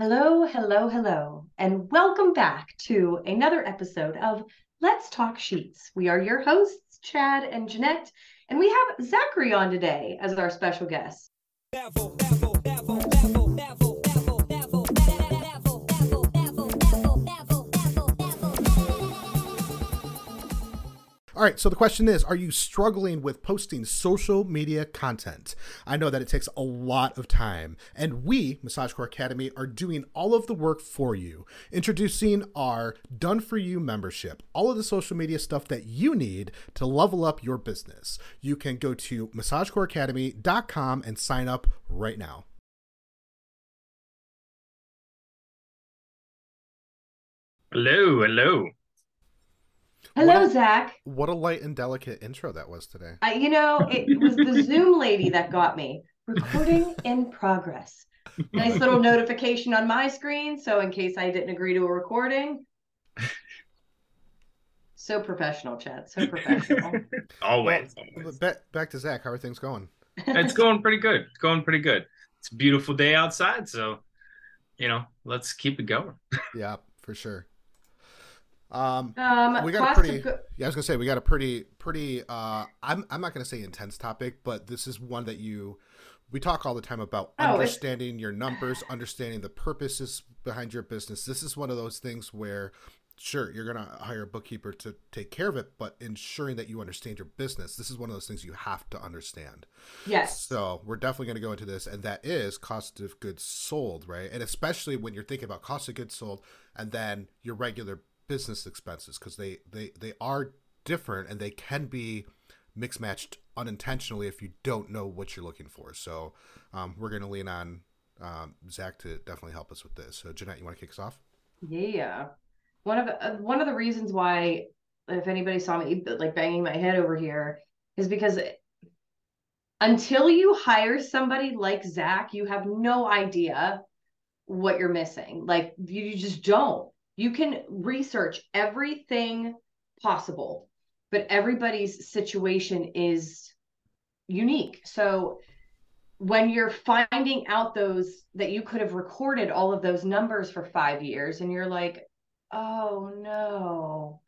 Hello, hello, hello, and welcome back to another episode of Let's Talk Sheets. We are your hosts, Chad and Jeanette, and we have Zachary on today as our special guest. All right, so the question is Are you struggling with posting social media content? I know that it takes a lot of time, and we, Massage Core Academy, are doing all of the work for you. Introducing our Done For You membership, all of the social media stuff that you need to level up your business. You can go to massagecoreacademy.com and sign up right now. Hello, hello. Hello, What a- Zach. What a light and delicate intro that was today. I, you know, it was the Zoom lady that got me. Recording in progress. Nice little notification on my screen. So, in case I didn't agree to a recording, so professional, Chad. So professional. Always, always. back, back to Zach. How are things going? It's going pretty good. It's going pretty good. It's a beautiful day outside, so you know, let's keep it going. Yeah, for sure. Um, Um, We got a pretty- go- Yeah, I was gonna say we got a pretty, pretty. Uh, I'm, I'm not gonna say intense topic, but this is one that you, we talk all the time about Oh, it's- understanding your numbers, understanding the purposes behind your business. This is one of those things where, sure, you're gonna hire a bookkeeper to take care of it, but ensuring that you understand your business, this is one of those things you have to understand. yes. So we're definitely going to go into this, and that is cost of goods sold, right? And especially when you're thinking about cost of goods sold, and then your regular business expenses, because they they they are different, and they can be mixed matched unintentionally if you don't know what you're looking for. So um, we're going to lean on um, Zach to definitely help us with this. So Jeanette, you want to kick us off? Yeah. One of uh, one of the reasons why, if anybody saw me like banging my head over here, is because until you hire somebody like Zach, you have no idea what you're missing. Like you, you just don't. You can research everything possible, but everybody's situation is unique. So when you're finding out those that you could have recorded all of those numbers for five years and you're like oh no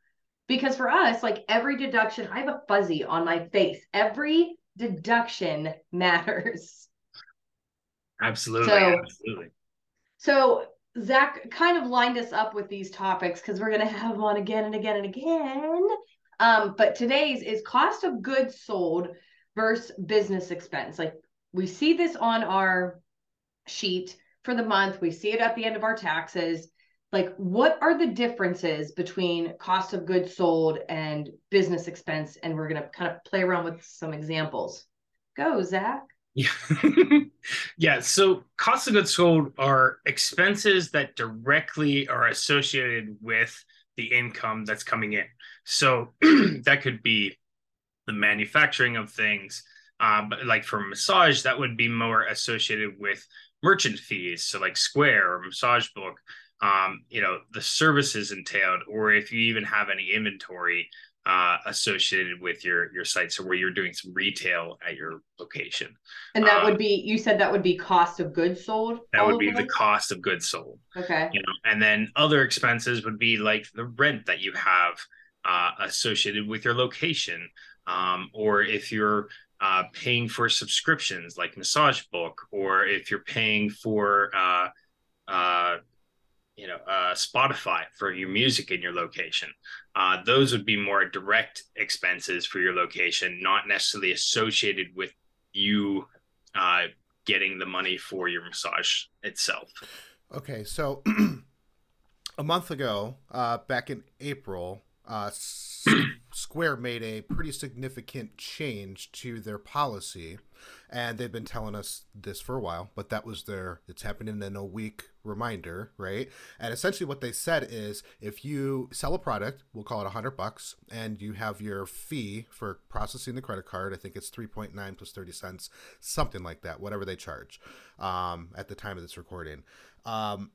because for us like every deduction i have a fuzzy on my face every deduction matters Absolutely, So- absolutely. so zach kind of lined us up with these topics because we're going to have them on again and again and again. Um, but today's is cost of goods sold versus business expense. Like we see this on our sheet for the month. We see it at the end of our taxes. Like what are the differences between cost of goods sold and business expense? And we're going to kind of play around with some examples. Go zach Yeah. yeah. So cost of goods sold are expenses that directly are associated with the income that's coming in. So that could be the manufacturing of things. Uh, but like for massage, that would be more associated with merchant fees. So like Square or Massage Book, um, you know, the services entailed, or if you even have any inventory uh, associated with your your site. So where you're doing some retail at your location. and that Uh, would be you said that would be cost of goods sold That would be the cost of goods sold. okay You know, and then other expenses would be like the rent that you have uh, associated with your location, um, or if you're uh, paying for subscriptions like Massage Book, or if you're paying for uh, uh, you know uh, Spotify for your music in your location. Uh, those would be more direct expenses for your location, not necessarily associated with you uh, getting the money for your massage itself. Okay, so a month ago, uh, back in April, uh, Square made a pretty significant change to their policy, and they've been telling us this for a while. But that was their it's happening in a week reminder, right? And essentially, what they said is, if you sell a product, we'll call it a hundred bucks, and you have your fee for processing the credit card. I think it's three point nine plus thirty cents, something like that, whatever they charge um, at the time of this recording. Um,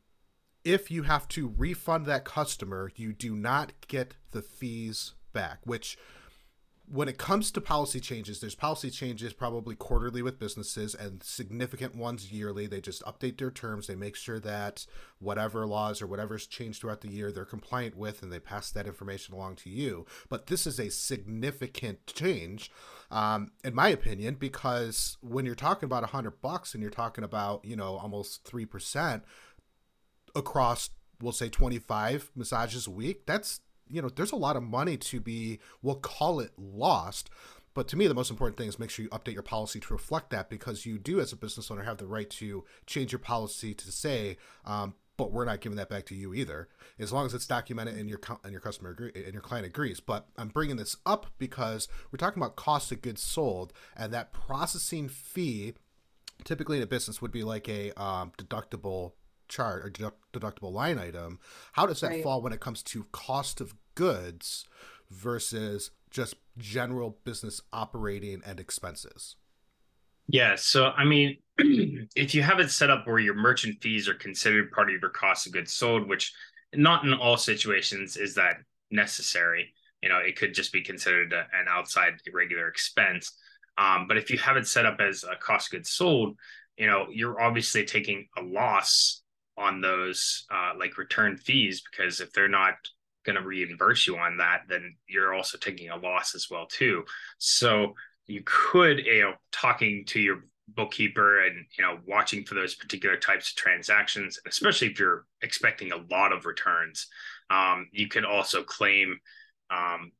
if you have to refund that customer, you do not get the fees back, which when it comes to policy changes, there's policy changes probably quarterly with businesses and significant ones yearly. They just update their terms. They make sure that whatever laws or whatever's changed throughout the year, they're compliant with, and they pass that information along to you. But this is a significant change, um, in my opinion, because when you're talking about a hundred bucks and you're talking about you know almost three percent across, we'll say 25 massages a week, that's you know, there's a lot of money to be, we'll call it lost. But to me, the most important thing is make sure you update your policy to reflect that because you do, as a business owner, have the right to change your policy to say, um, but we're not giving that back to you either, as long as it's documented and your and your customer agree, and your client agrees. But I'm bringing this up because we're talking about cost of goods sold, and that processing fee, typically in a business, would be like a um, deductible chart or deductible line item. How does that right. fall when it comes to cost of goods versus just general business operating and expenses? Yeah. So, I mean, if you have it set up where your merchant fees are considered part of your cost of goods sold, which not in all situations is that necessary, you know, it could just be considered a, an outside regular expense. Um, but if you have it set up as a cost of goods sold, you know, you're obviously taking a loss on those uh, like return fees because if they're not going to reimburse you on that, then you're also taking a loss as well too. So you could, you know, talking to your bookkeeper and you know watching for those particular types of transactions, especially if you're expecting a lot of returns, um, you could also claim um,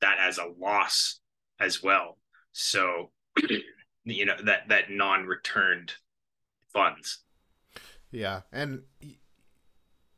that as a loss as well. So you know that that non-returned funds. Yeah, and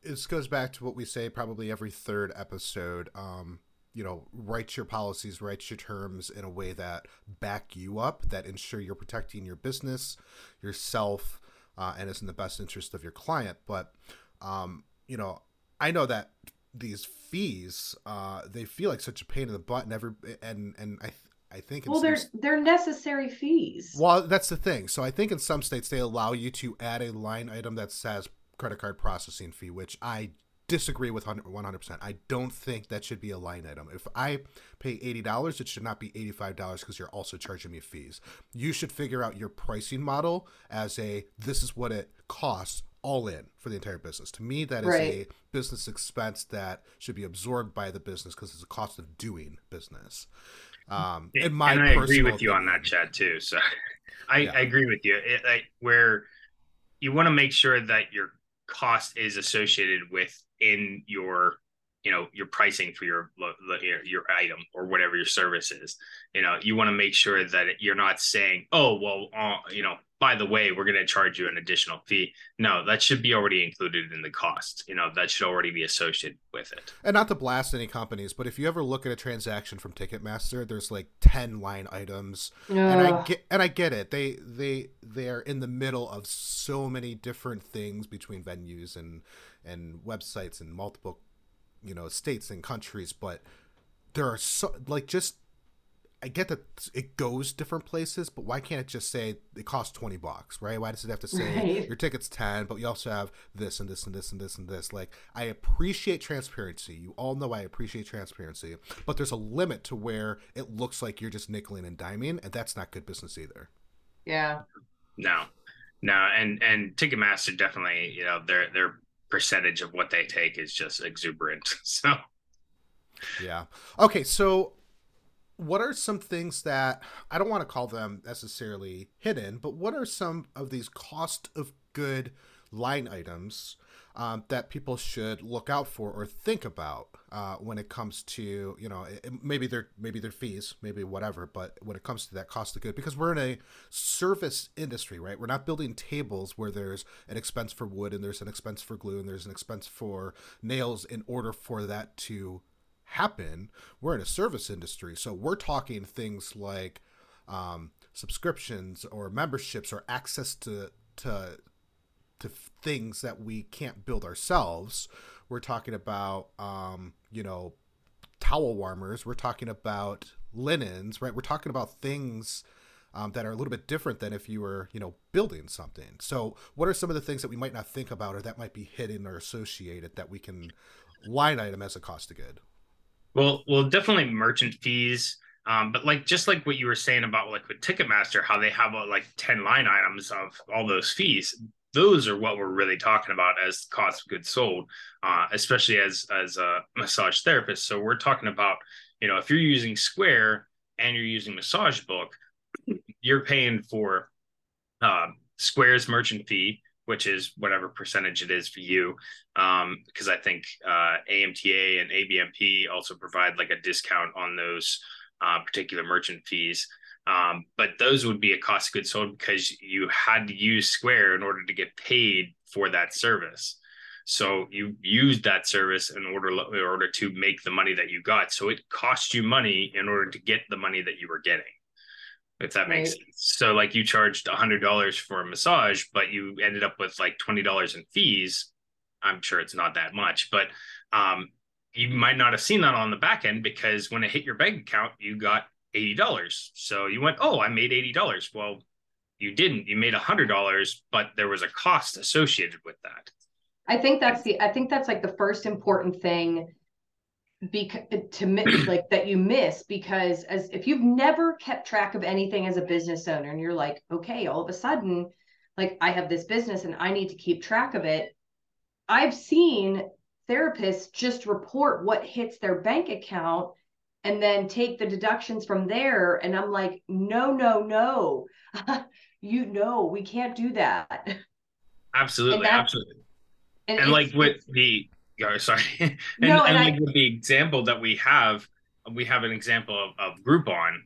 this goes back to what we say probably every third episode. Um, you know, write your policies, write your terms in a way that back you up, that ensure you're protecting your business, yourself, uh, and is in the best interest of your client. But, um, you know, I know that these fees, uh, they feel like such a pain in the butt, and every and and I I think. Well, they're they're necessary fees. Well, that's the thing. So I think in some states they allow you to add a line item that says credit card processing fee, which I disagree with 100%. I don't think that should be a line item. If I pay $80, it should not be $85 because you're also charging me fees. You should figure out your pricing model as a this is what it costs all in for the entire business. To me, that is right. a business expense that should be absorbed by the business because it's a cost of doing business. Um, my and I agree with opinion. you on that, Chad, too. So I, yeah. I agree with you. It, I, where you want to make sure that your cost is associated with in your you know your pricing for your your, your item or whatever your service is you know you want to make sure that you're not saying oh well uh, you know by the way we're going to charge you an additional fee. No that should be already included in the cost you know that should already be associated with it. And not to blast any companies but if you ever look at a transaction from ticketmaster there's like 10 line items. Ugh. and i get and i get it. They they they're in the middle of so many different things between venues and and websites and multiple you know states and countries but there are so like just I get that it goes different places, but why can't it just say it costs twenty bucks, right? Why does it have to say right. your ticket's ten, but you also have this and this and this and this and this? Like, I appreciate transparency. You all know I appreciate transparency, but there's a limit to where it looks like you're just nickeling and diming, and that's not good business either. Yeah. No, no, and and Ticketmaster definitely, you know, their their percentage of what they take is just exuberant. So. Yeah. Okay. So what are some things that I don't want to call them necessarily hidden, but what are some of these cost of good line items um, that people should look out for or think about uh, when it comes to you know maybe their maybe their fees maybe whatever but when it comes to that cost of good because we're in a service industry right? We're not building tables where there's an expense for wood and there's an expense for glue and there's an expense for nails in order for that to happen. We're in a service industry, so we're talking things like um, subscriptions or memberships or access to to to things that we can't build ourselves. We're talking about um, you know towel warmers. We're talking about linens, right? We're talking about things. Um, that are a little bit different than if you were, you know, building something. So, what are some of the things that we might not think about, or that might be hidden or associated that we can line item as a cost of good? Well, well, definitely merchant fees Um, but like just like what you were saying about like with Ticketmaster, how they have uh, like 10 line items of all those fees, those are what we're really talking about as cost of goods sold, uh, especially as as a massage therapist. So we're talking about, you know, if you're using Square and you're using Massage Book, you're paying for uh, Square's merchant fee, which is whatever percentage it is for you. Um, because I think uh, AMTA and ABMP also provide like a discount on those uh, particular merchant fees. Um, but those would be a cost of goods sold because you had to use Square in order to get paid for that service. So you used that service in order in order to make the money that you got. So it cost you money in order to get the money that you were getting. If that makes right. sense. So like you charged a hundred dollars for a massage, but you ended up with like twenty dollars in fees. I'm sure it's not that much, but um, you might not have seen that on the back end because when it hit your bank account, you got $80. So you went, oh, I made $80. Well, you didn't. You made $100, but there was a cost associated with that. I think that's the, I think that's like the first important thing because to miss like that you miss because as if you've never kept track of anything as a business owner and you're like okay all of a sudden like i have this business and i need to keep track of it i've seen therapists just report what hits their bank account and then take the deductions from there. And I'm like, no, no, no. you know, we can't do that. Absolutely, and absolutely. And, and like with the oh, sorry. and, no, and, and like I, with the example that we have, we have an example of, of Groupon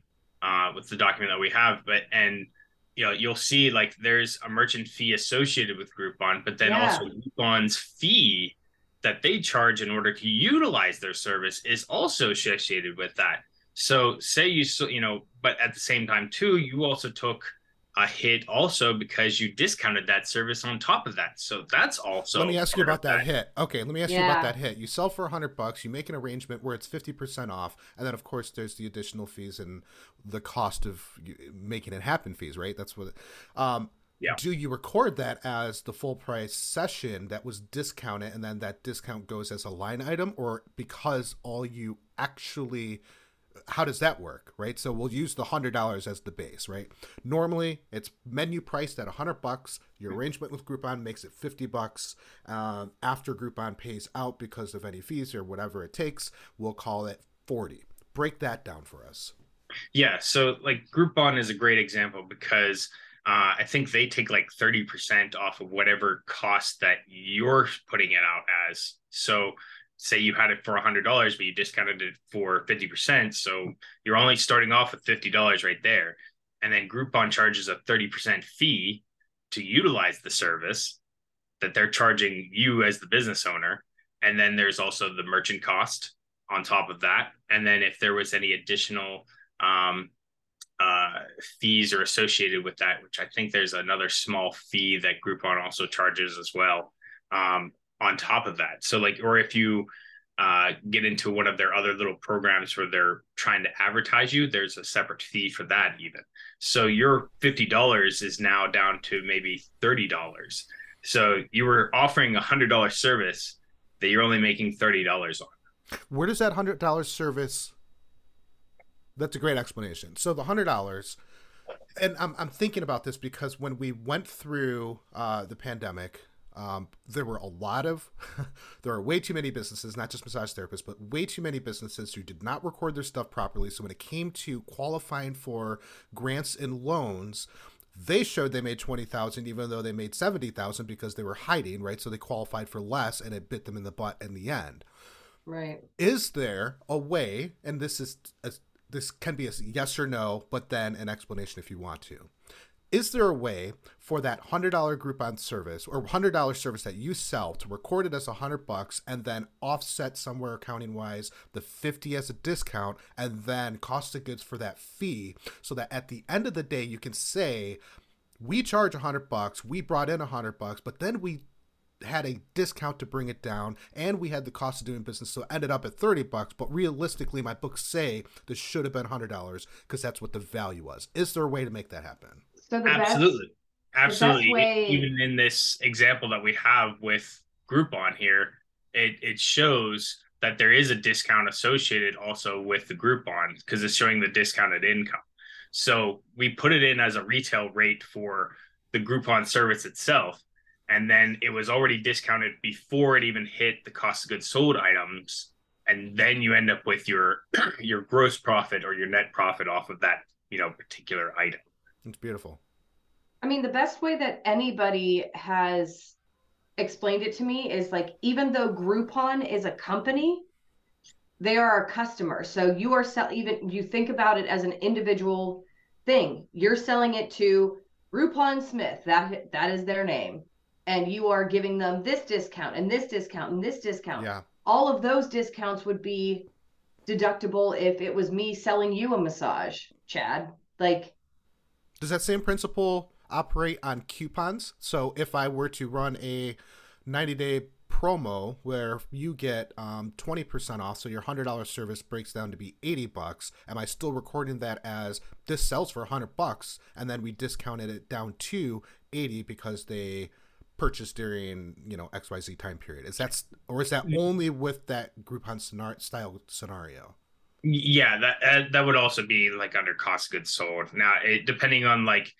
uh with the document that we have, but and you know, you'll see like there's a merchant fee associated with Groupon, but then yeah. also Groupon's fee that they charge in order to utilize their service is also associated with that. So say you so you know, but at the same time too, you also took a hit also because you discounted that service on top of that. So that's also Let me ask you about that, that, hit. Okay, let me ask yeah. you about that hit. You sell for 100 bucks, you make an arrangement where it's 50% off, and then of course there's the additional fees and the cost of making it happen fees, right? That's what um yeah. do you record that as the full price session that was discounted and then that discount goes as a line item or because all you actually how does that work right? So we'll use the hundred dollars as the base right? Normally it's menu priced at a hundred bucks. Your arrangement with groupon makes it 50 bucks. Um, after groupon pays out because of any fees or whatever it takes we'll call it 40 break that down for us. Yeah so like groupon is a great example because uh, I think they take like 30% off of whatever cost that you're putting it out as. So say you had it for $100, but you discounted it for 50%. So you're only starting off with $50 right there. And then Groupon charges a 30% fee to utilize the service that they're charging you as the business owner. And then there's also the merchant cost on top of that. And then if there was any additional um, uh, fees are associated with that, which I think there's another small fee that Groupon also charges as well um, on top of that. So, like, or if you uh, get into one of their other little programs where they're trying to advertise you, there's a separate fee for that, even. So, your $50 is now down to maybe $30. So, you were offering a $100 service that you're only making $30 on. Where does that $100 service that's a great explanation. So the hundred dollars, and I'm I'm thinking about this because when we went through uh, the pandemic, um, there were a lot of, there are way too many businesses, not just massage therapists, but way too many businesses who did not record their stuff properly. So when it came to qualifying for grants and loans, they showed they made 20,000 even though they made 70,000 because they were hiding, right? So they qualified for less and it bit them in the butt in the end. Right. Is there a way, and this is a this can be a yes or no, but then an explanation if you want to. Is there a way for that hundred dollar Groupon service or hundred dollar service that you sell to record it as a hundred bucks and then offset somewhere accounting wise the fifty as a discount and then cost of goods for that fee, so that at the end of the day you can say we charge a hundred bucks, we brought in a hundred bucks, but then we had a discount to bring it down and we had the cost of doing business so it ended up at 30 bucks but realistically my books say this should have been $100 because that's what the value was. Is there a way to make that happen so absolutely best, absolutely way... even in this example that we have with groupon here it, it shows that there is a discount associated also with the Groupon because it's showing the discounted income. So we put it in as a retail rate for the Groupon service itself. And then it was already discounted before it even hit the cost of goods sold items. And then you end up with your your gross profit or your net profit off of that, you know, particular item. It's beautiful. I mean, the best way that anybody has explained it to me is like even though Groupon is a company, they are a customer. So you are sell even you think about it as an individual thing. You're selling it to Groupon Smith. That that is their name. And you are giving them this discount and this discount and this discount. Yeah. All of those discounts would be deductible if it was me selling you a massage, Chad. Like Does that same principle operate on coupons? So if I were to run a 90 day promo where you get um, 20% off, so your $100 service breaks down to be 80 bucks, am I still recording that as this sells for 100 bucks and then we discounted it down to 80 because they purchased during, you know, XYZ time period? Is that or is that only with that Groupon style scenario? Yeah, that uh, that would also be like under cost goods sold. Now, it, depending on like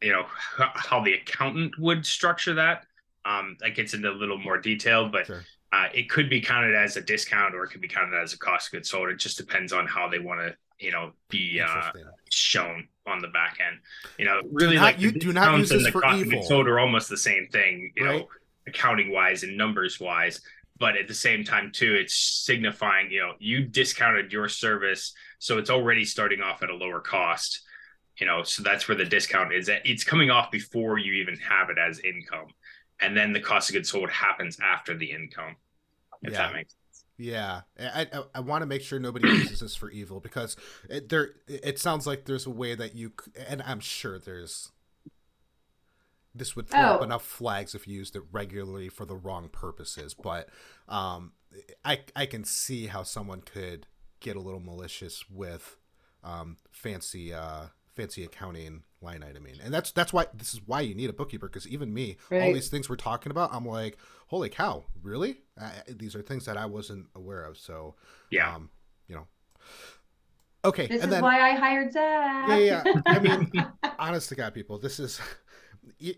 you know how the accountant would structure that um that gets into a little more detail but sure. uh, it could be counted as a discount or it could be counted as a cost of goods sold it just depends on how they want to you know be uh shown on the back end you know really not, like you do not use this the for cost evil. sold are almost the same thing you right? know accounting wise and numbers wise but at the same time too it's signifying you know you discounted your service so it's already starting off at a lower cost you know so that's where the discount is. It's coming off before you even have it as income and then the cost of goods sold happens after the income if Yeah. that makes sense. Yeah, I I, I want to make sure nobody uses this for evil because it, there it sounds like there's a way that you and I'm sure there's this would throw up Oh. enough flags if you used it regularly for the wrong purposes, but um, I I can see how someone could get a little malicious with um, fancy uh, fancy accounting line iteming, and that's that's why this is why you need a bookkeeper because even me, all these things we're talking about, I'm like, holy cow, really? Uh, these are things that I wasn't aware of. So yeah um, you know. Okay, this and is then why I hired Zach. yeah, yeah. yeah. I mean, honest to God, people, this is you,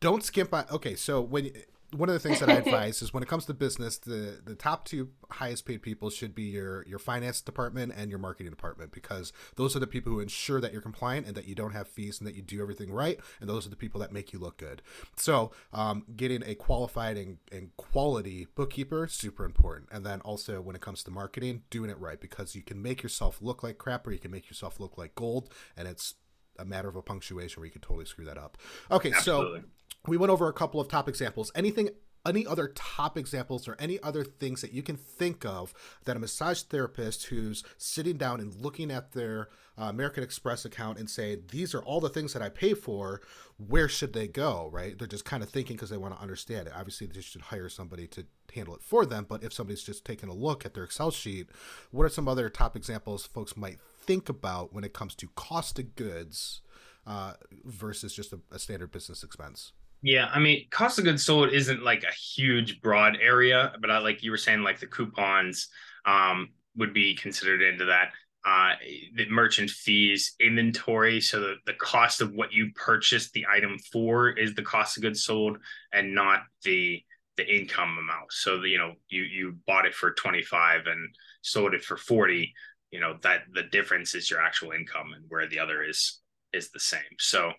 don't skimp on. Okay, so when one of the things that I advise is when it comes to business, the the top two highest paid people should be your your finance department and your marketing department because those are the people who ensure that you're compliant and that you don't have fees and that you do everything right, and those are the people that make you look good. So, um, getting a qualified and, and quality bookkeeper super important, and then also when it comes to marketing, doing it right because you can make yourself look like crap or you can make yourself look like gold, and it's a matter of a punctuation where you could totally screw that up. Okay, so we went over a couple of top examples. Anything, any other top examples or any other things that you can think of that a massage therapist who's sitting down and looking at their uh, American Express account and say, these are all the things that I pay for, where should they go, right? They're just kind of thinking because they want to understand it. Obviously, they should hire somebody to handle it for them. But if somebody's just taking a look at their Excel sheet, what are some other top examples folks might think about when it comes to cost of goods uh, versus just a, a standard business expense? Yeah, I mean, cost of goods sold isn't like a huge broad area, but I, like you were saying, like the coupons um, would be considered into that. Uh, the merchant fees, inventory, so the, the cost of what you purchased the item for is the cost of goods sold, and not the the income amount. So the, you know, you you bought it for twenty five and sold it for forty. You know that the difference is your actual income, and where the other is is the same. So.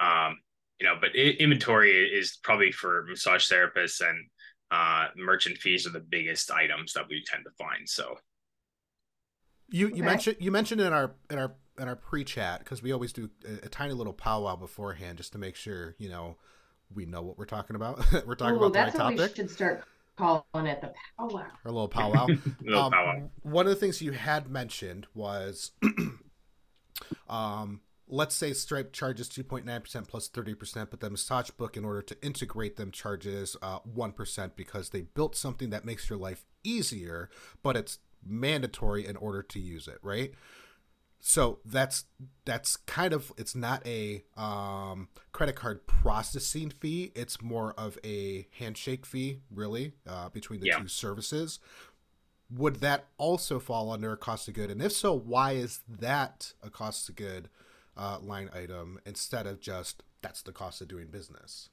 Um, you know, but inventory is probably for massage therapists and uh, merchant fees are the biggest items that we tend to find. So You you Okay. mentioned you mentioned in our in our in our pre chat because we always do a, a tiny little powwow beforehand just to make sure you know we know what we're talking about. we're talking Ooh, about the right that's what we topic. should start calling it the powwow. Our little powwow. little Um, powwow. One of the things you had mentioned was, um, let's say Stripe charges 2.9% plus 30%, but the Massage Book, in order to integrate them, charges uh, 1% because they built something that makes your life easier, but it's mandatory in order to use it, right? So that's that's kind of it's not a um, credit card processing fee. It's more of a handshake fee, really, uh, between the Yeah. two services would that also fall under a cost of good? And if so, why is that a cost of good uh, line item instead of just that's the cost of doing business?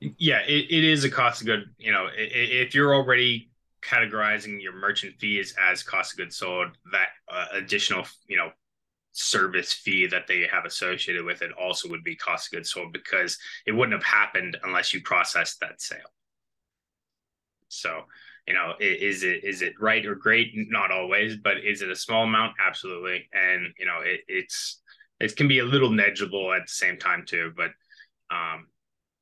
Yeah, it, it is a cost of good. You know, if you're already categorizing your merchant fees as cost of goods sold, that uh, additional, you know, service fee that they have associated with it also would be cost of goods sold because it wouldn't have happened unless you processed that sale. So, you know, is it is it right or great? Not always, but is it a small amount? Absolutely. And you know, it, it's it can be a little negligible at the same time too, but um,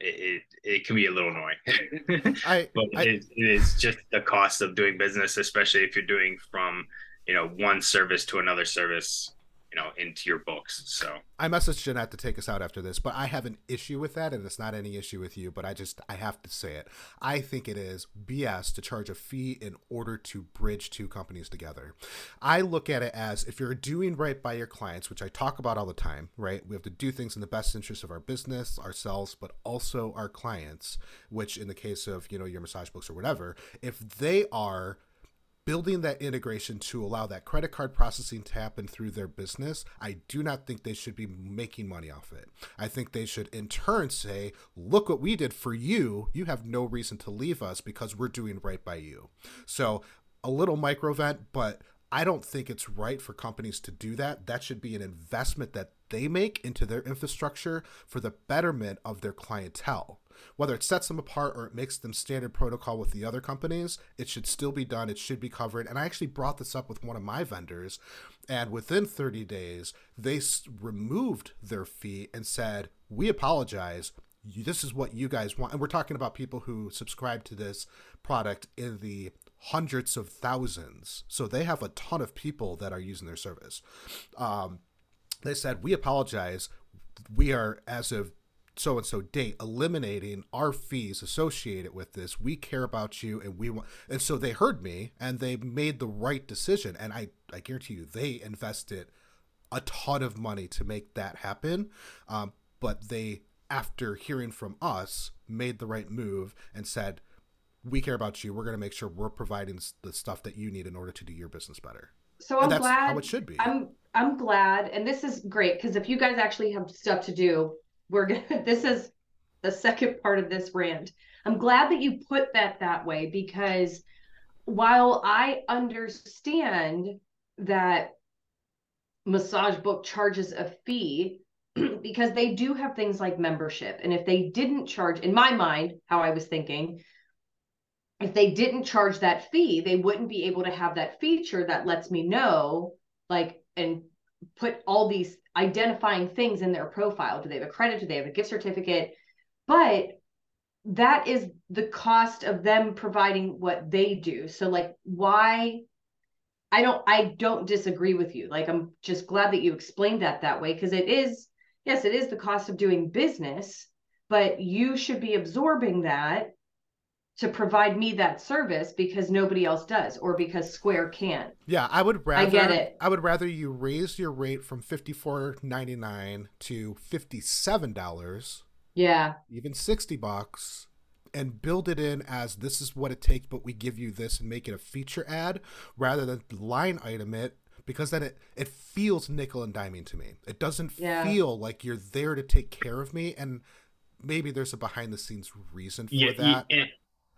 it, it, it can be a little annoying. I, but I, it, it is just the cost of doing business, especially if you're doing from you know one service to another service you know into your books so. I messaged jeanette to take us out after this but i have an issue with that and it's not any issue with you but i just i have to say it. I think it is bs to charge a fee in order to bridge two companies together. I look at it as if you're doing right by your clients which i talk about all the time right? We have to do things in the best interest of our business ourselves but also our clients which in the case of you know your massage books or whatever if they are building that integration to allow that credit card processing to happen through their business, I do not think they should be making money off it. I think they should in turn say, look what we did for you. You have no reason to leave us because we're doing right by you. So a little micro vent, but I don't think it's right for companies to do that. That should be an investment that they make into their infrastructure for the betterment of their clientele. Whether it sets them apart or it makes them standard protocol with the other companies, it should still be done. It should be covered. And I actually brought this up with one of my vendors, and within 30 days, they removed their fee and said, We apologize. This is what you guys want. And we're talking about people who subscribe to this product in the hundreds of thousands. So they have a ton of people that are using their service. Um, they said, We apologize. We are, as of so and so date eliminating our fees associated with this. We care about you and we want and so they heard me and they made the right decision. And i i guarantee you they invested a ton of money to make that happen. Um, but they after hearing from us made the right move and said we care about you. We're going to make sure we're providing the stuff that you need in order to do your business better. So i'm glad how it should be. I'm i'm glad and this is great because if you guys actually have stuff to do we're gonna this is the second part of this rant. I'm glad that you put that that way because while i understand that massage book charges a fee because they do have things like membership and if they didn't charge in my mind how i was thinking if they didn't charge that fee they wouldn't be able to have that feature that lets me know like and put all these identifying things in their profile. Do they have a credit? Do they have a gift certificate? But that is the cost of them providing what they do. So like why I don't I don't disagree with you. Like I'm just glad that you explained that that way because it is yes, it is the cost of doing business, but you should be absorbing that to provide me that service because nobody else does or because Square can't. Yeah, I would rather I get it. I would rather you raise your rate from fifty four ninety nine to fifty seven dollars. Yeah. Even sixty bucks and build it in as this is what it takes, but we give you this and make it a feature ad rather than line item it because then it, it feels nickel and diming to me. It doesn't yeah. feel like you're there to take care of me and maybe there's a behind the scenes reason for yeah, that. Yeah,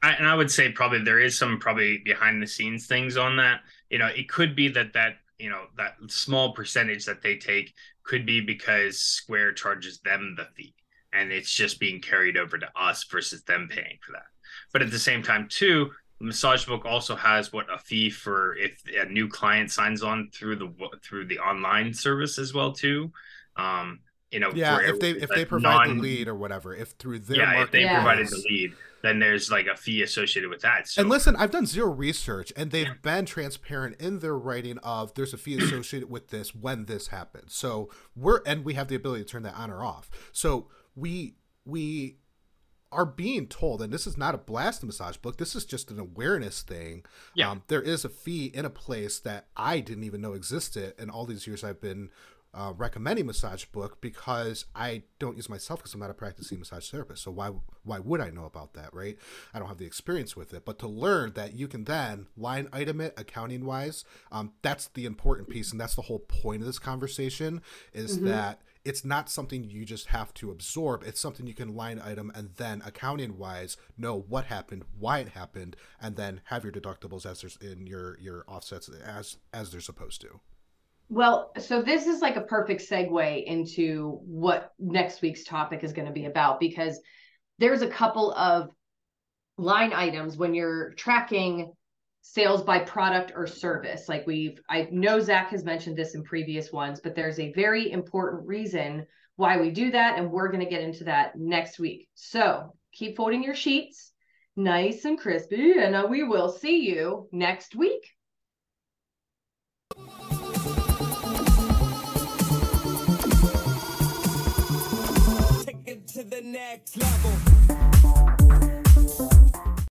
I, and I would say probably there is some probably behind the scenes things on that. You know, it could be that that you know that small percentage that they take could be because Square charges them the fee, and it's just being carried over to us versus them paying for that. But at the same time, too, Massage Book also has what a fee for if a new client signs on through the through the online service as well too. Um, you know, yeah, if they if they provide non, the lead or whatever, if through their yeah, if they yes. provided the lead, then there's like a fee associated with that. So. And listen, I've done zero research, and they've yeah. been transparent in their writing of there's a fee associated with this when this happens. So we're and we have the ability to turn that on or off. So we we are being told, and this is not a blast massage book. This is just an awareness thing. Yeah. Um, there is a fee in a place that I didn't even know existed, and all these years I've been uh, recommending massage book because I don't use myself because I'm not a practicing massage therapist. So why why would I know about that, right? I don't have the experience with it. But to learn that you can then line item it accounting wise, um, that's the important piece, and that's the whole point of this conversation is mm-hmm. that it's not something you just have to absorb. It's something you can line item and then accounting wise know what happened, why it happened, and then have your deductibles as there's in your your offsets as as they're supposed to. Well, so this is like a perfect segue into what next week's topic is going to be about because there's a couple of line items when you're tracking sales by product or service. Like we've, I know Zach has mentioned this in previous ones, but there's a very important reason why we do that. And we're going to get into that next week. So keep folding your sheets nice and crispy. And we will see you next week. To the next level.